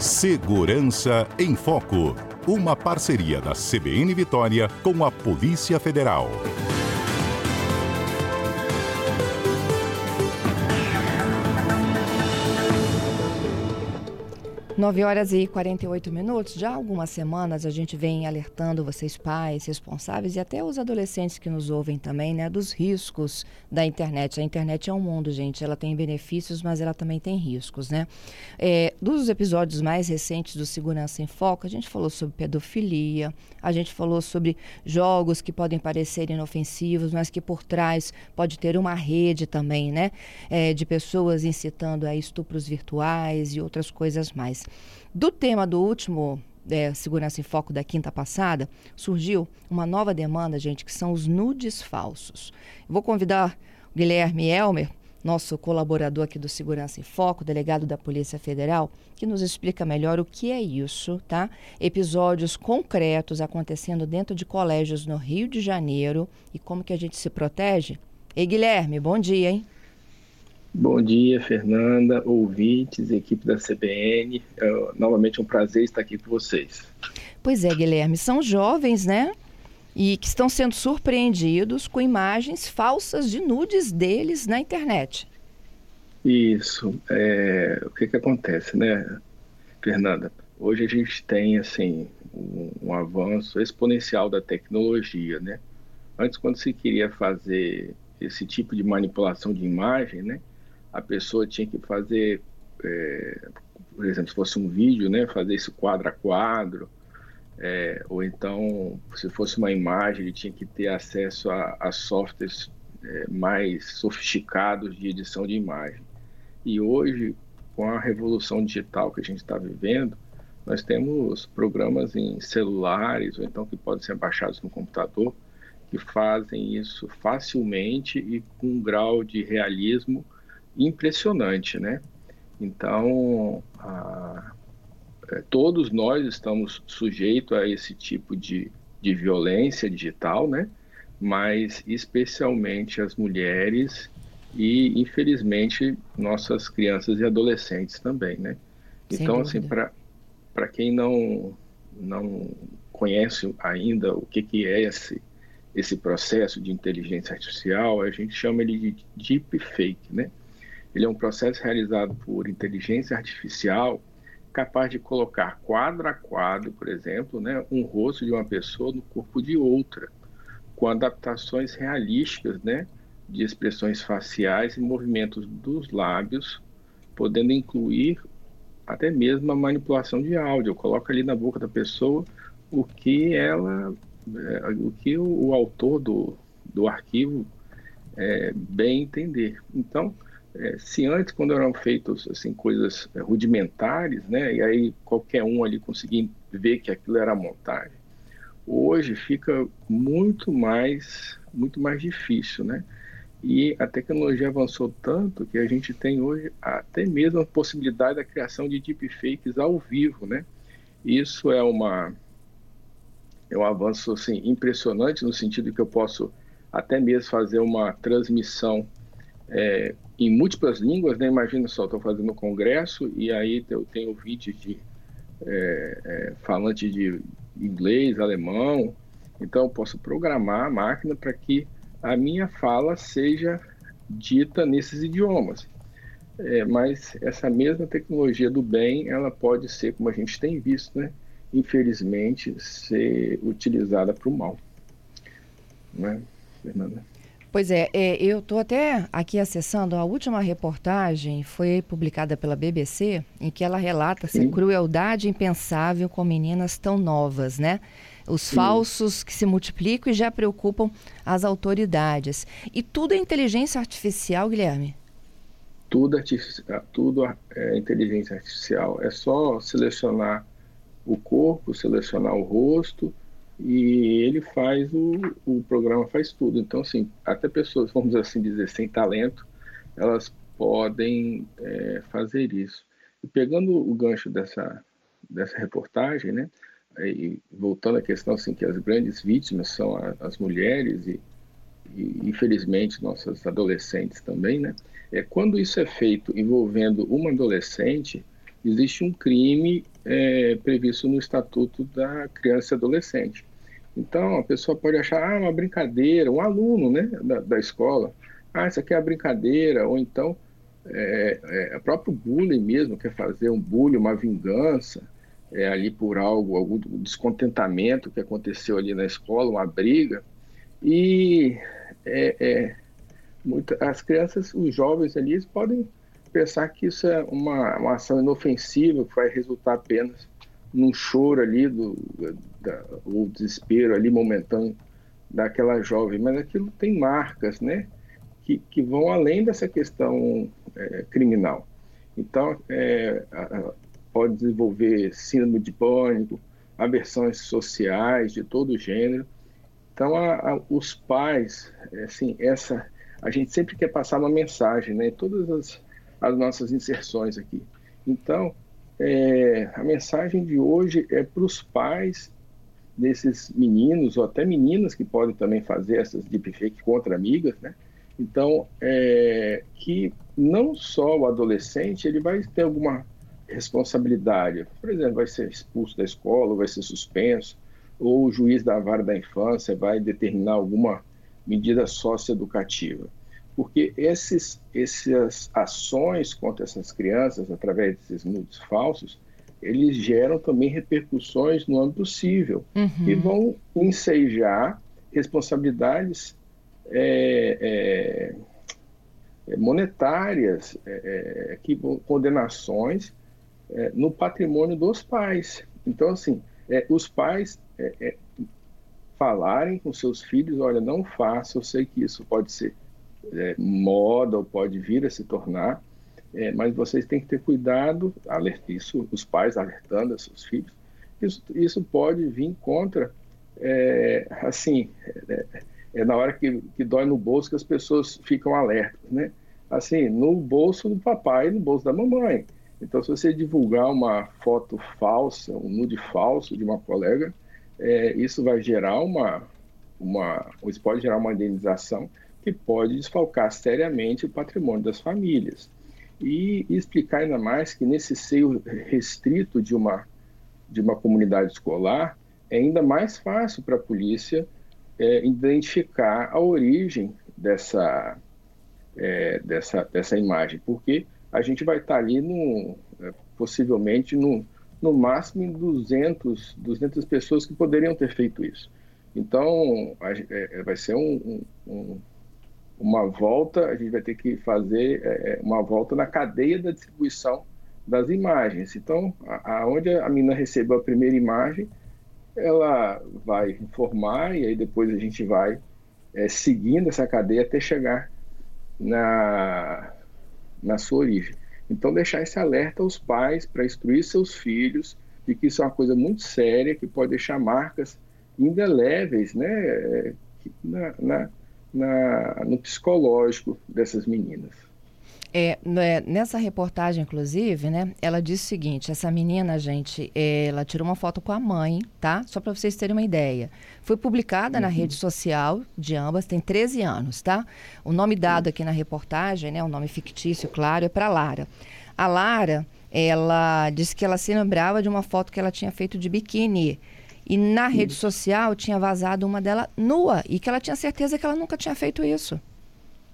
Segurança em Foco. Uma parceria da CBN Vitória com a Polícia Federal. 9 horas e 48 minutos. Já há algumas semanas a gente vem alertando vocês, pais, responsáveis e até os adolescentes que nos ouvem também, né, dos riscos da internet. A internet é um mundo, gente. Ela tem benefícios, mas ela também tem riscos, né? É, dos episódios mais recentes do Segurança em Foco, a gente falou sobre pedofilia, a gente falou sobre jogos que podem parecer inofensivos, mas que por trás pode ter uma rede também, né? É, de pessoas incitando a estupros virtuais e outras coisas mais. Do tema do último é, Segurança em Foco da quinta passada, surgiu uma nova demanda, gente, que são os nudes falsos. vou convidar o Guilherme Elmer, nosso colaborador aqui do Segurança em Foco, delegado da Polícia Federal, que nos explica melhor o que é isso, tá? Episódios concretos acontecendo dentro de colégios no Rio de Janeiro e como que a gente se protege. Ei, Guilherme, bom dia, hein? Bom dia, Fernanda, ouvintes, equipe da CBN. É, novamente um prazer estar aqui com vocês. Pois é, Guilherme, são jovens, né? E que estão sendo surpreendidos com imagens falsas de nudes deles na internet. Isso. É, o que, que acontece, né, Fernanda? Hoje a gente tem, assim, um, um avanço exponencial da tecnologia, né? Antes, quando se queria fazer esse tipo de manipulação de imagem, né? A pessoa tinha que fazer, é, por exemplo, se fosse um vídeo, né, fazer isso quadro a quadro, é, ou então, se fosse uma imagem, ele tinha que ter acesso a, a softwares é, mais sofisticados de edição de imagem. E hoje, com a revolução digital que a gente está vivendo, nós temos programas em celulares, ou então que podem ser baixados no computador, que fazem isso facilmente e com um grau de realismo impressionante, né? Então, a, é, todos nós estamos sujeitos a esse tipo de, de violência digital, né? Mas especialmente as mulheres e, infelizmente, nossas crianças e adolescentes também, né? Sem então, assim, dúvida. assim, para quem não, não conhece ainda o que, que é esse, esse processo de inteligência artificial, a gente chama ele de deepfake, né? Ele é um processo realizado por inteligência artificial capaz de colocar quadro a quadro, por exemplo, né, um rosto de uma pessoa no corpo de outra, com adaptações realísticas, né, de expressões faciais e movimentos dos lábios, podendo incluir até mesmo a manipulação de áudio. Coloca ali na boca da pessoa o que ela, é, o que o, o autor do, do arquivo é, bem entender. Então, é, se antes, quando eram feitas assim, coisas é, rudimentares, né, e aí qualquer um ali conseguia ver que aquilo era montagem, hoje fica muito mais, muito mais difícil, né? E a tecnologia avançou tanto que a gente tem hoje até mesmo a possibilidade da criação de deepfakes ao vivo, né? Isso é uma é um avanço assim impressionante no sentido que eu posso até mesmo fazer uma transmissão é, em múltiplas línguas, né? Imagina só, estou fazendo um congresso e aí eu tenho vídeo de é, é, falante de inglês, alemão, então eu posso programar a máquina para que a minha fala seja dita nesses idiomas. É, mas essa mesma tecnologia do bem, ela pode ser, como a gente tem visto, né? infelizmente, ser utilizada para o mal. Não é, Fernanda? Pois é, é eu estou até aqui acessando a última reportagem, foi publicada pela BBC, em que ela relata essa crueldade impensável com meninas tão novas, né? Os Sim. falsos que se multiplicam e já preocupam as autoridades. E tudo é inteligência artificial, Guilherme? Tudo, artificial, tudo é inteligência artificial. É só selecionar o corpo, selecionar o rosto e ele faz o, o programa faz tudo. Então, assim, até pessoas, vamos assim dizer, sem talento, elas podem é, fazer isso. E pegando o gancho dessa, dessa reportagem, né, e voltando à questão assim, que as grandes vítimas são a, as mulheres e, e, infelizmente, nossas adolescentes também, né, é, quando isso é feito envolvendo uma adolescente, existe um crime é, previsto no Estatuto da Criança e Adolescente. Então, a pessoa pode achar, ah, uma brincadeira, um aluno né, da, da escola, ah, isso aqui é a brincadeira, ou então é, é, o próprio bullying mesmo, quer fazer um bullying, uma vingança, é, ali por algo, algum descontentamento que aconteceu ali na escola, uma briga, e é, é, muita, as crianças, os jovens ali, podem pensar que isso é uma, uma ação inofensiva, que vai resultar apenas num choro ali, do, da, o desespero ali momentâneo daquela jovem, mas aquilo tem marcas, né, que, que vão além dessa questão é, criminal. Então, é, pode desenvolver síndrome de pânico, aversões sociais de todo gênero. Então, a, a, os pais, assim, essa, a gente sempre quer passar uma mensagem, né, em todas as, as nossas inserções aqui. Então, é, a mensagem de hoje é para os pais desses meninos ou até meninas que podem também fazer essas deepfake contra amigas, né? Então, é, que não só o adolescente ele vai ter alguma responsabilidade, por exemplo, vai ser expulso da escola, vai ser suspenso, ou o juiz da vara da infância vai determinar alguma medida socioeducativa porque esses, essas ações contra essas crianças, através desses nudes falsos, eles geram também repercussões no âmbito civil uhum. e vão ensejar responsabilidades é, é, monetárias, é, que, condenações é, no patrimônio dos pais. Então, assim, é, os pais é, falarem com seus filhos, olha, não faça, eu sei que isso pode ser é, moda ou pode vir a se tornar, é, mas vocês têm que ter cuidado, isso, os pais alertando seus filhos, isso, isso pode vir contra, é, assim, é, é, na hora que, que dói no bolso que as pessoas ficam alertas, né? Assim, no bolso do papai e no bolso da mamãe. Então, se você divulgar uma foto falsa, um nude falso de uma colega, é, isso vai gerar uma, uma, isso pode gerar uma indenização que pode desfalcar seriamente o patrimônio das famílias. E explicar ainda mais que nesse seio restrito de uma, de uma comunidade escolar, é ainda mais fácil para a polícia é, identificar a origem dessa, é, dessa, dessa imagem, porque a gente vai estar ali no, é, possivelmente no, no máximo em 200, 200 pessoas que poderiam ter feito isso. Então, a, é, vai ser um, um, uma volta, a gente vai ter que fazer é, é, uma volta na cadeia da distribuição das imagens. Então, aonde a, a menina recebeu a primeira imagem, ela vai informar e aí depois a gente vai é, seguindo essa cadeia até chegar na, na sua origem. Então, deixar esse alerta aos pais para instruir seus filhos de que isso é uma coisa muito séria, que pode deixar marcas indeléveis né, é, na, na na, no psicológico dessas meninas. É, né, nessa reportagem, inclusive, né, ela disse o seguinte: essa menina, gente, ela tirou uma foto com a mãe, tá? Só para vocês terem uma ideia. Foi publicada uhum. na rede social de ambas, tem 13 anos, tá? O nome dado aqui na reportagem, né, o nome fictício, claro, é para Lara. A Lara, ela disse que ela se lembrava de uma foto que ela tinha feito de biquíni e na rede social tinha vazado uma dela nua e que ela tinha certeza que ela nunca tinha feito isso.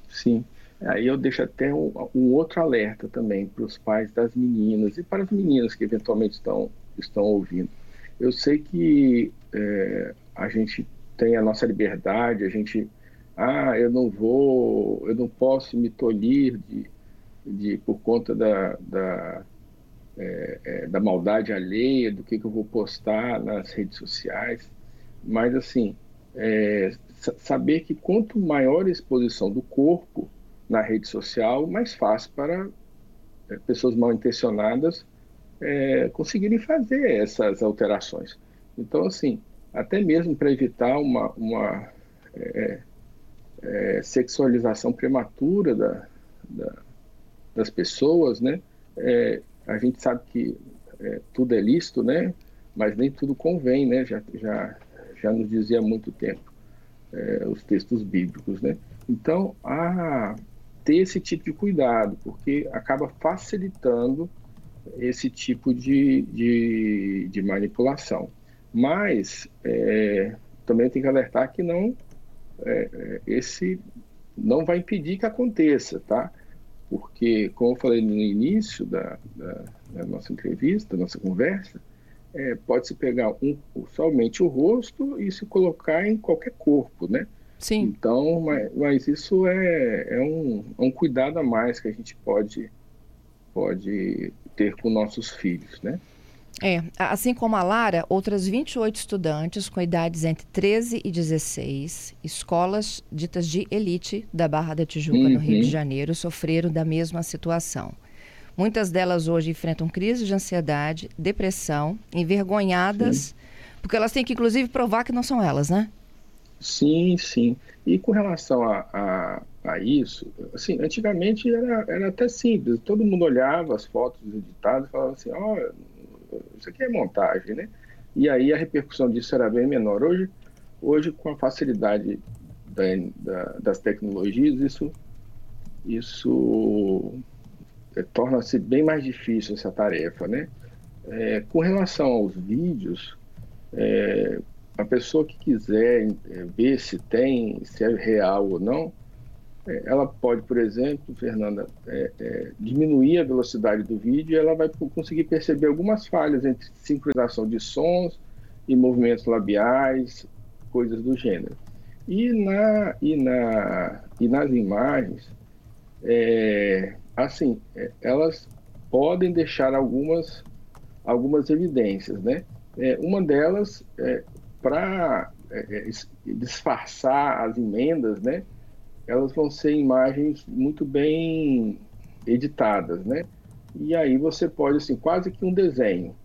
Sim. Aí eu deixo até um, um outro alerta também para os pais das meninas e para as meninas que eventualmente estão, estão ouvindo. Eu sei que é, a gente tem a nossa liberdade, a gente, ah, eu não vou, eu não posso me tolir de, de por conta da, da é, é, da maldade alheia, do que, que eu vou postar nas redes sociais. Mas, assim, é, saber que quanto maior a exposição do corpo na rede social, mais fácil para é, pessoas mal intencionadas é, conseguirem fazer essas alterações. Então, assim, até mesmo para evitar uma, uma é, sexualização prematura da, da, das pessoas, né? A gente sabe que é, tudo é lícito, né? Mas nem tudo convém, né? Já, já, já nos dizia há muito tempo é, os textos bíblicos, né? Então, a ter esse tipo de cuidado, porque acaba facilitando esse tipo de, de, de manipulação. Mas é, também tem que alertar que não é, é, esse não vai impedir que aconteça, tá? Porque, como eu falei no início da, da, da nossa entrevista, da nossa conversa, é, pode se pegar um, somente o rosto e se colocar em qualquer corpo, né? Sim. Então, mas, mas isso é, é, um, é um cuidado a mais que a gente pode, pode ter com nossos filhos, né? É, assim como a Lara, outras 28 estudantes com idades entre 13 e 16, escolas ditas de elite da Barra da Tijuca, uhum. no Rio de uhum. Janeiro, sofreram da mesma situação. Muitas delas hoje enfrentam crise de ansiedade, depressão, envergonhadas, sim. porque elas têm que, inclusive, provar que não são elas, né? Sim, sim. E com relação a, a, a isso, assim, antigamente era, era até simples. Todo mundo olhava as fotos editadas e falava assim, ó, oh, isso aqui é montagem, né? E aí a repercussão disso era bem menor. Hoje, hoje com a facilidade da, da, das tecnologias, isso, isso é, torna-se bem mais difícil essa tarefa, né? É, com relação aos vídeos, é, a pessoa que quiser é, ver se tem, se é real ou não, ela pode, por exemplo, Fernanda, é, é, diminuir a velocidade do vídeo e ela vai conseguir perceber algumas falhas entre sincronização de sons e movimentos labiais, coisas do gênero. E, na, e, na, e nas imagens, é, assim, é, elas podem deixar algumas, algumas evidências, né? É, uma delas, é, para é, disfarçar as emendas, né? Elas vão ser imagens muito bem editadas, né? E aí você pode, assim, quase que um desenho.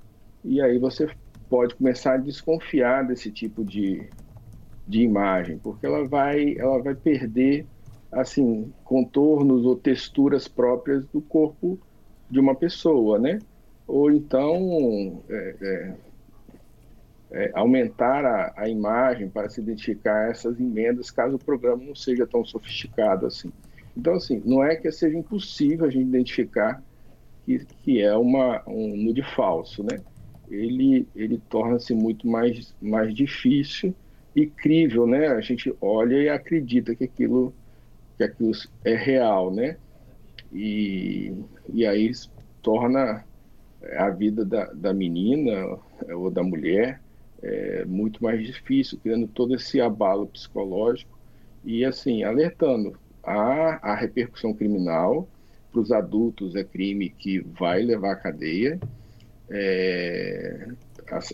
E aí você pode começar a desconfiar desse tipo de, de imagem, porque ela vai, ela vai perder assim contornos ou texturas próprias do corpo de uma pessoa, né? Ou então é, é, é, aumentar a, a, imagem para se identificar essas emendas, caso o programa não seja tão sofisticado assim. Então, assim, não é que seja impossível a gente identificar que, que é uma, um nude falso, né? Ele, ele torna-se muito mais, mais difícil e crível, né? A gente olha e acredita que aquilo que aquilo é real, né? E, e aí torna a vida da, da menina ou da mulher é, muito mais difícil, criando todo esse abalo psicológico e, assim, alertando a, a repercussão criminal para os adultos é crime que vai levar à cadeia, é,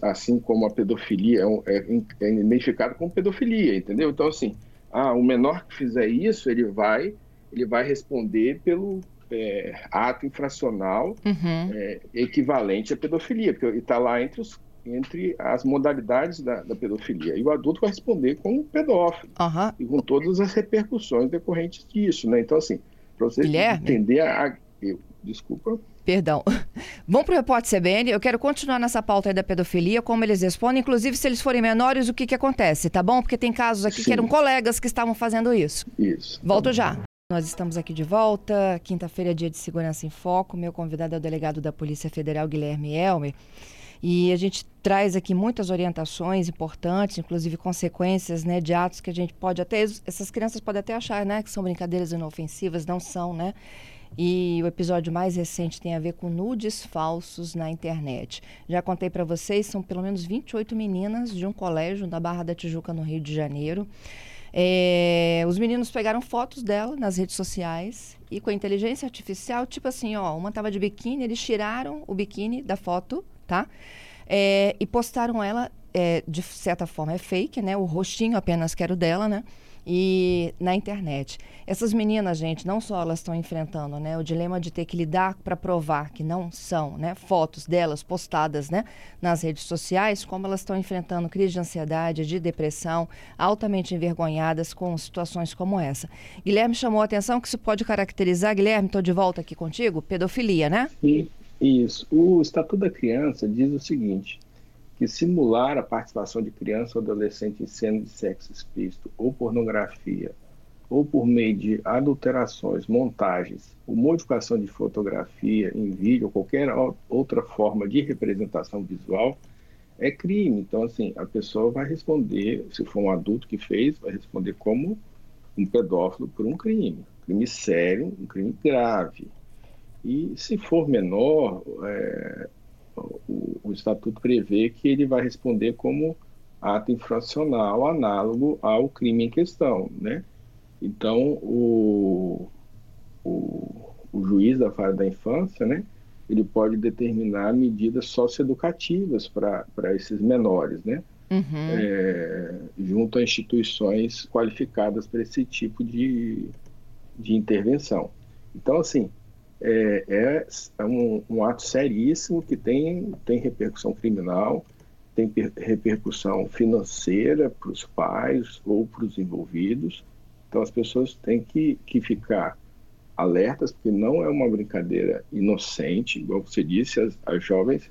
assim como a pedofilia é, é, é identificada como pedofilia, entendeu? Então, assim, ah, o menor que fizer isso, ele vai, ele vai responder pelo é, ato infracional uhum. é, equivalente à pedofilia, porque está lá entre, os, entre as modalidades da, da, pedofilia. E o adulto vai responder como pedófilo uhum. e com todas as repercussões decorrentes disso, né? Então, assim, para você Guilherme? entender a, eu, desculpa. Perdão. Vamos para o repórter CBN. Eu quero continuar nessa pauta aí da pedofilia, como eles respondem, inclusive se eles forem menores, o que, que acontece, tá bom? Porque tem casos aqui Sim. que eram colegas que estavam fazendo isso. Isso. Volto tá já. Nós estamos aqui de volta. Quinta-feira é dia de segurança em foco. Meu convidado é o delegado da Polícia Federal, Guilherme Elmer. E a gente traz aqui muitas orientações importantes, inclusive consequências né, de atos que a gente pode até. Essas crianças podem até achar né, que são brincadeiras inofensivas, não são, né? E o episódio mais recente tem a ver com nudes falsos na internet. Já contei para vocês, são pelo menos 28 meninas de um colégio da Barra da Tijuca, no Rio de Janeiro. É, os meninos pegaram fotos dela nas redes sociais e com a inteligência artificial, tipo assim, ó, uma tava de biquíni, eles tiraram o biquíni da foto, tá? É, e postaram ela, é, de certa forma é fake, né? O rostinho apenas que era o dela, né? e na internet. Essas meninas, gente, não só elas estão enfrentando né, o dilema de ter que lidar para provar que não são né, fotos delas postadas né, nas redes sociais, como elas estão enfrentando crise de ansiedade, de depressão, altamente envergonhadas com situações como essa. Guilherme chamou a atenção que isso pode caracterizar, Guilherme, estou de volta aqui contigo, pedofilia, né? Sim, isso. O Estatuto da Criança diz o seguinte: que simular a participação de criança ou adolescente em cena de sexo explícito ou pornografia ou por meio de adulterações, montagens, ou modificação de fotografia em vídeo, ou qualquer outra forma de representação visual, é crime. Então, assim, a pessoa vai responder, se for um adulto que fez, vai responder como um pedófilo por um crime. Crime sério, um crime grave. E se for menor, é, o, o, estatuto prevê que ele vai responder como ato infracional análogo ao crime em questão, né? Então, o, o, o juiz da vara da infância, né, ele pode determinar medidas socioeducativas para esses menores, né? Uhum. É, junto a instituições qualificadas para esse tipo de, de intervenção. Então, assim, é, é, é um, um, ato seríssimo que tem, tem repercussão criminal, tem repercussão financeira para os pais ou para os envolvidos. Então, as pessoas têm que, que ficar alertas, porque não é uma brincadeira inocente, igual você disse, as, as jovens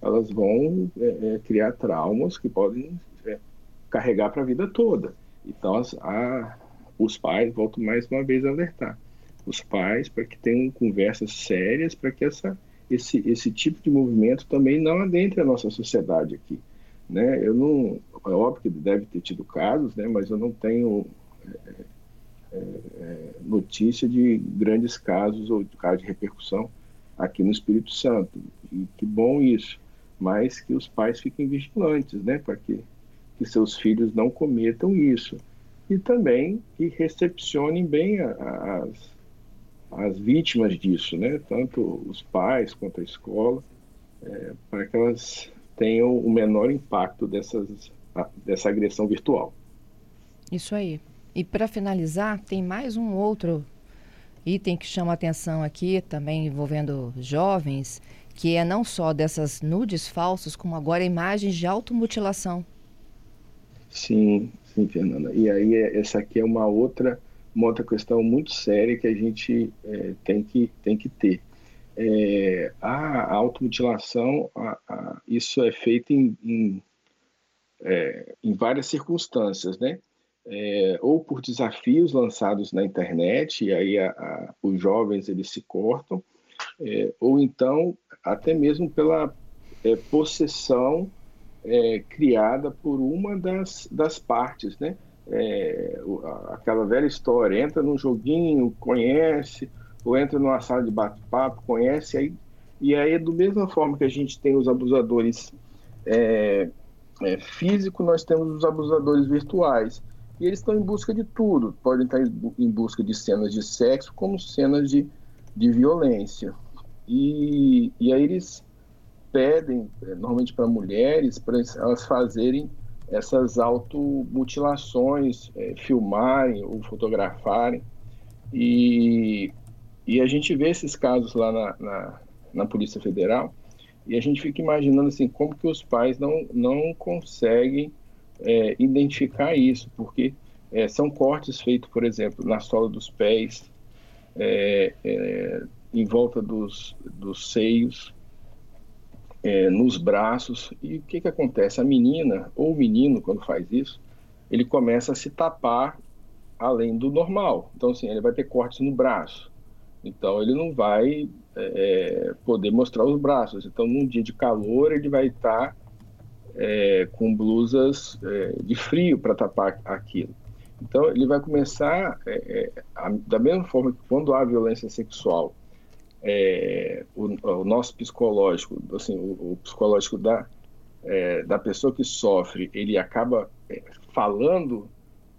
elas vão é, é, criar traumas que podem é, carregar para a vida toda. Então, as, a, os pais, volto mais uma vez a alertar, os pais para que tenham conversas sérias para que essa, esse, esse tipo de movimento também não adentre a nossa sociedade aqui. Né? Eu não, é óbvio que deve ter tido casos, né? mas eu não tenho é, é, é, notícia de grandes casos ou de casos de repercussão aqui no Espírito Santo. E que bom isso. Mas que os pais fiquem vigilantes, né? Para que, que seus filhos não cometam isso. E também que recepcionem bem a, a, as, as vítimas disso, né? Tanto os pais quanto a escola, é, para que elas tenham o menor impacto dessas, dessa agressão virtual. Isso aí. E para finalizar, tem mais um outro item que chama atenção aqui, também envolvendo jovens, que é não só dessas nudes falsos, como agora imagens de automutilação. Sim, sim, Fernanda. E aí essa aqui é uma outra, uma outra questão muito séria que a gente é, tem, que, tem que ter. É, a automutilação, a, a, isso é feito em, em, é, em várias circunstâncias, né? é, ou por desafios lançados na internet, e aí os jovens eles se cortam, é, ou então até mesmo pela é, possessão criada por uma das, das partes, né? É, aquela velha história, entra num joguinho, conhece, ou entra numa sala de bate-papo, conhece, aí, e aí, da mesma forma que a gente tem os abusadores é, é, físicos, nós temos os abusadores virtuais. E eles estão em busca de tudo. Podem estar em busca de cenas de sexo, como cenas de, de violência. E, e aí eles pedem, eh, normalmente para mulheres, para elas fazerem essas automutilações, é, filmarem ou fotografarem. E, e a gente vê esses casos lá na, na, na, Polícia Federal e a gente fica imaginando assim, como que os pais não, não conseguem é, identificar isso, porque é, são cortes feitos, por exemplo, na sola dos pés, é, é em volta dos, dos seios, é, nos braços. E o que, que acontece? A menina ou o menino, quando faz isso, ele começa a se tapar além do normal. Então, assim, ele vai ter cortes no braço. Então, ele não vai é, poder mostrar os braços. Então, num dia de calor, ele vai estar é, com blusas é, de frio para tapar aquilo. Então, ele vai começar, é, é, a, da mesma forma que quando há violência sexual, é, o, o, nosso psicológico, assim, o, o psicológico da, é, da pessoa que sofre, ele acaba falando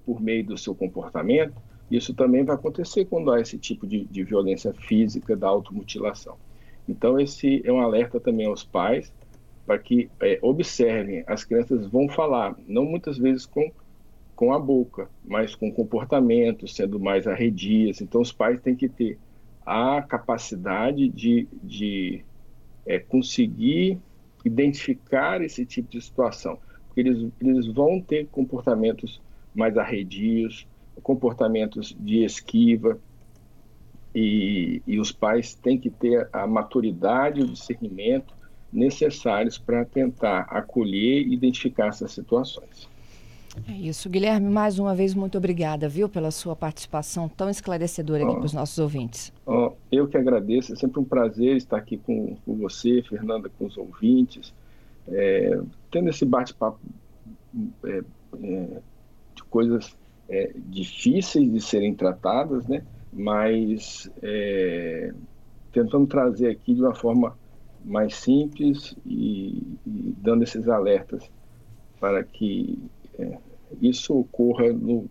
por meio do seu comportamento, isso também vai acontecer quando há esse tipo de, de violência física, da automutilação. Então, esse é um alerta também aos pais, para que é, observem, as crianças vão falar, não muitas vezes com, com a boca, mas com comportamento, sendo mais arredias. Então, os pais têm que ter a capacidade de, de é, conseguir identificar esse tipo de situação, porque eles, eles vão ter comportamentos mais arredios, comportamentos de esquiva, e, e os pais têm que ter a maturidade, o discernimento necessários para tentar acolher e identificar essas situações. É isso. Guilherme, mais uma vez, muito obrigada, viu, pela sua participação tão esclarecedora aqui oh, para os nossos ouvintes. Oh, eu que agradeço, é sempre um prazer estar aqui com, com você, Fernanda, com os ouvintes, é, tendo esse bate-papo é, é, de coisas é, difíceis de serem tratadas, né? mas é, tentando trazer aqui de uma forma mais simples e, e dando esses alertas para que é, isso ocorra no,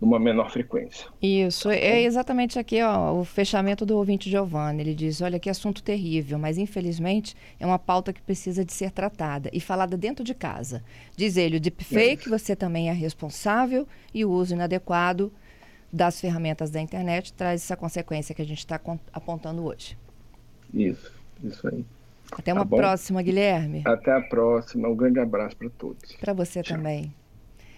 numa menor frequência. Isso, tá é exatamente aqui ó, o fechamento do ouvinte Giovanni. Ele diz: olha, que assunto terrível, mas infelizmente é uma pauta que precisa de ser tratada e falada dentro de casa. Diz ele: o deepfake, é você também é responsável e o uso inadequado das ferramentas da internet traz essa consequência que a gente está apontando hoje. Isso, isso aí. Até uma tá próxima, Guilherme. Até a próxima. Um grande abraço para todos. Para você Tchau. também.